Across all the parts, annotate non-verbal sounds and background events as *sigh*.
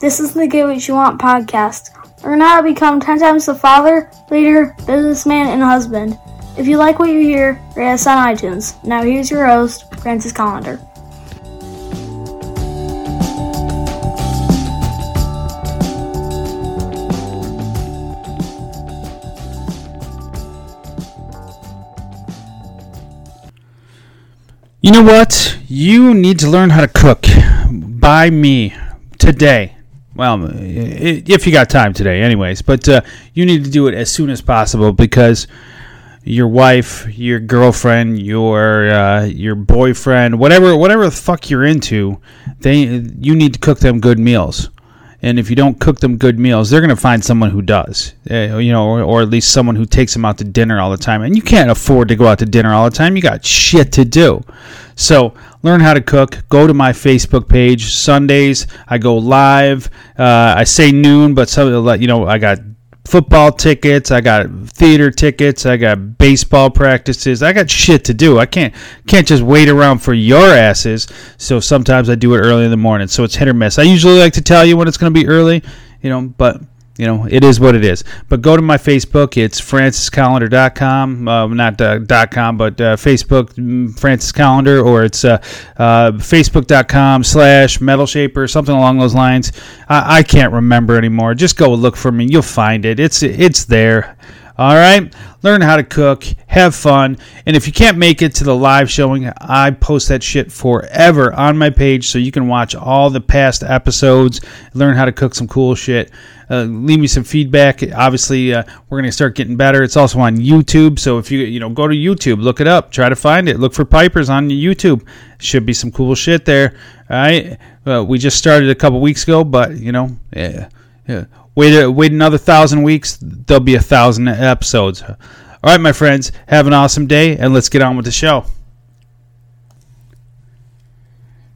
This is the Get What You Want podcast. Learn how to become 10 times the father, leader, businessman, and husband. If you like what you hear, rate us on iTunes. Now here's your host, Francis Callender. You know what? You need to learn how to cook by me today. Well, if you got time today, anyways. But uh, you need to do it as soon as possible because your wife, your girlfriend, your uh, your boyfriend, whatever whatever the fuck you're into, they you need to cook them good meals. And if you don't cook them good meals, they're going to find someone who does, uh, you know, or, or at least someone who takes them out to dinner all the time. And you can't afford to go out to dinner all the time. You got shit to do. So learn how to cook. Go to my Facebook page. Sundays I go live. Uh, I say noon, but some you know I got football tickets. I got theater tickets. I got baseball practices. I got shit to do. I can't can't just wait around for your asses. So sometimes I do it early in the morning. So it's hit or miss. I usually like to tell you when it's going to be early, you know, but you know, it is what it is. But go to my Facebook. It's franciscallender.com. Uh, not uh, dot .com, but uh, Facebook, mm, Francis Callender, or it's uh, uh, facebook.com slash metal shaper, something along those lines. I, I can't remember anymore. Just go look for me. You'll find it. It's It's there. All right. Learn how to cook, have fun, and if you can't make it to the live showing, I post that shit forever on my page so you can watch all the past episodes, learn how to cook some cool shit. Uh, leave me some feedback. Obviously, uh, we're gonna start getting better. It's also on YouTube, so if you you know go to YouTube, look it up, try to find it. Look for Pipers on YouTube. Should be some cool shit there. All right. Uh, we just started a couple weeks ago, but you know, yeah, yeah. Wait, uh, wait another thousand weeks. There'll be a thousand episodes. All right, my friends. Have an awesome day, and let's get on with the show.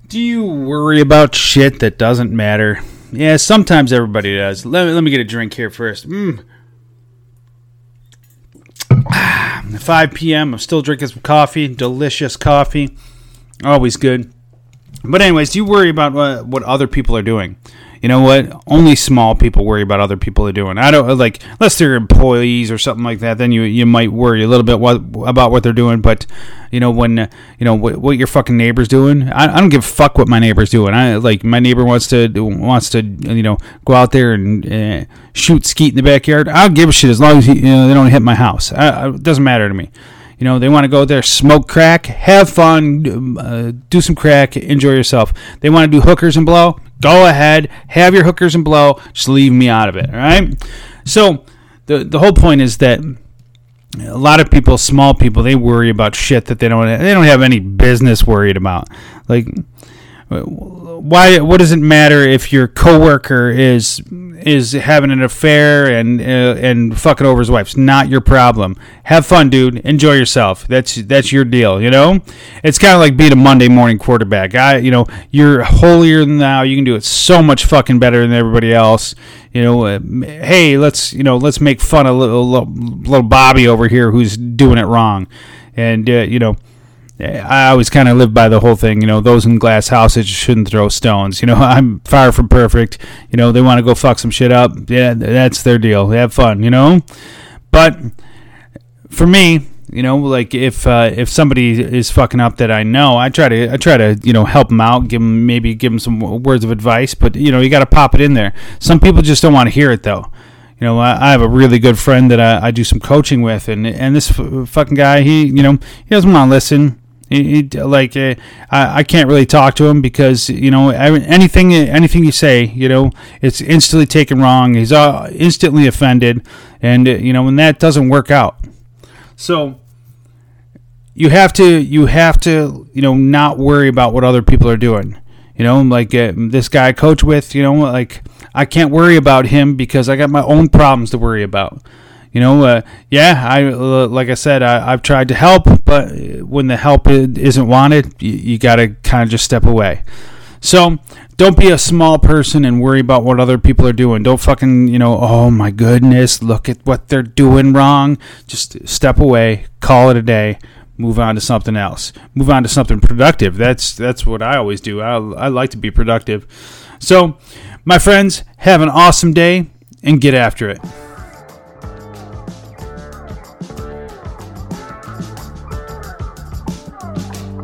Do you worry about shit that doesn't matter? Yeah, sometimes everybody does. Let me, let me get a drink here first. Mm. Ah, 5 p.m. I'm still drinking some coffee. Delicious coffee. Always good. But anyways, do you worry about what, what other people are doing? You know what? Only small people worry about other people are doing. I don't like unless they're employees or something like that. Then you you might worry a little bit what, about what they're doing. But you know when uh, you know what, what your fucking neighbor's doing. I, I don't give a fuck what my neighbor's doing. I like my neighbor wants to wants to you know go out there and uh, shoot skeet in the backyard. I don't give a shit as long as he, you know they don't hit my house. I, it doesn't matter to me. You know, they want to go there, smoke crack, have fun, uh, do some crack, enjoy yourself. They want to do hookers and blow. Go ahead, have your hookers and blow. Just leave me out of it. All right. So the the whole point is that a lot of people, small people, they worry about shit that they don't they don't have any business worried about. Like why what does it matter if your coworker is is having an affair and uh, and fucking over his wife? It's not your problem. Have fun, dude. Enjoy yourself. That's that's your deal. You know, it's kind of like being a Monday morning quarterback. I you know you're holier than thou. You can do it so much fucking better than everybody else. You know, uh, hey, let's you know let's make fun of little little Bobby over here who's doing it wrong, and uh, you know. I always kind of live by the whole thing, you know, those in glass houses shouldn't throw stones. You know, *laughs* I'm far from perfect. You know, they want to go fuck some shit up. Yeah, that's their deal. They have fun, you know? But for me, you know, like if uh, if somebody is fucking up that I know, I try to I try to you know help them out, give them maybe give them some words of advice. But you know, you got to pop it in there. Some people just don't want to hear it though. You know, I, I have a really good friend that I, I do some coaching with, and and this f- fucking guy, he you know he doesn't want to listen. He, he, like uh, I, I can't really talk to him because you know anything anything you say you know it's instantly taken wrong. He's uh, instantly offended, and uh, you know when that doesn't work out. So you have to you have to you know not worry about what other people are doing. You know, like uh, this guy I coach with, you know, like I can't worry about him because I got my own problems to worry about. You know, uh, yeah, I uh, like I said, I, have tried to help, but when the help isn't wanted, you, you got to kind of just step away. So don't be a small person and worry about what other people are doing. Don't fucking, you know, oh my goodness, look at what they're doing wrong. Just step away, call it a day, move on to something else. Move on to something productive. That's that's what I always do. I, I like to be productive. So, My friends, have an awesome day and get after it.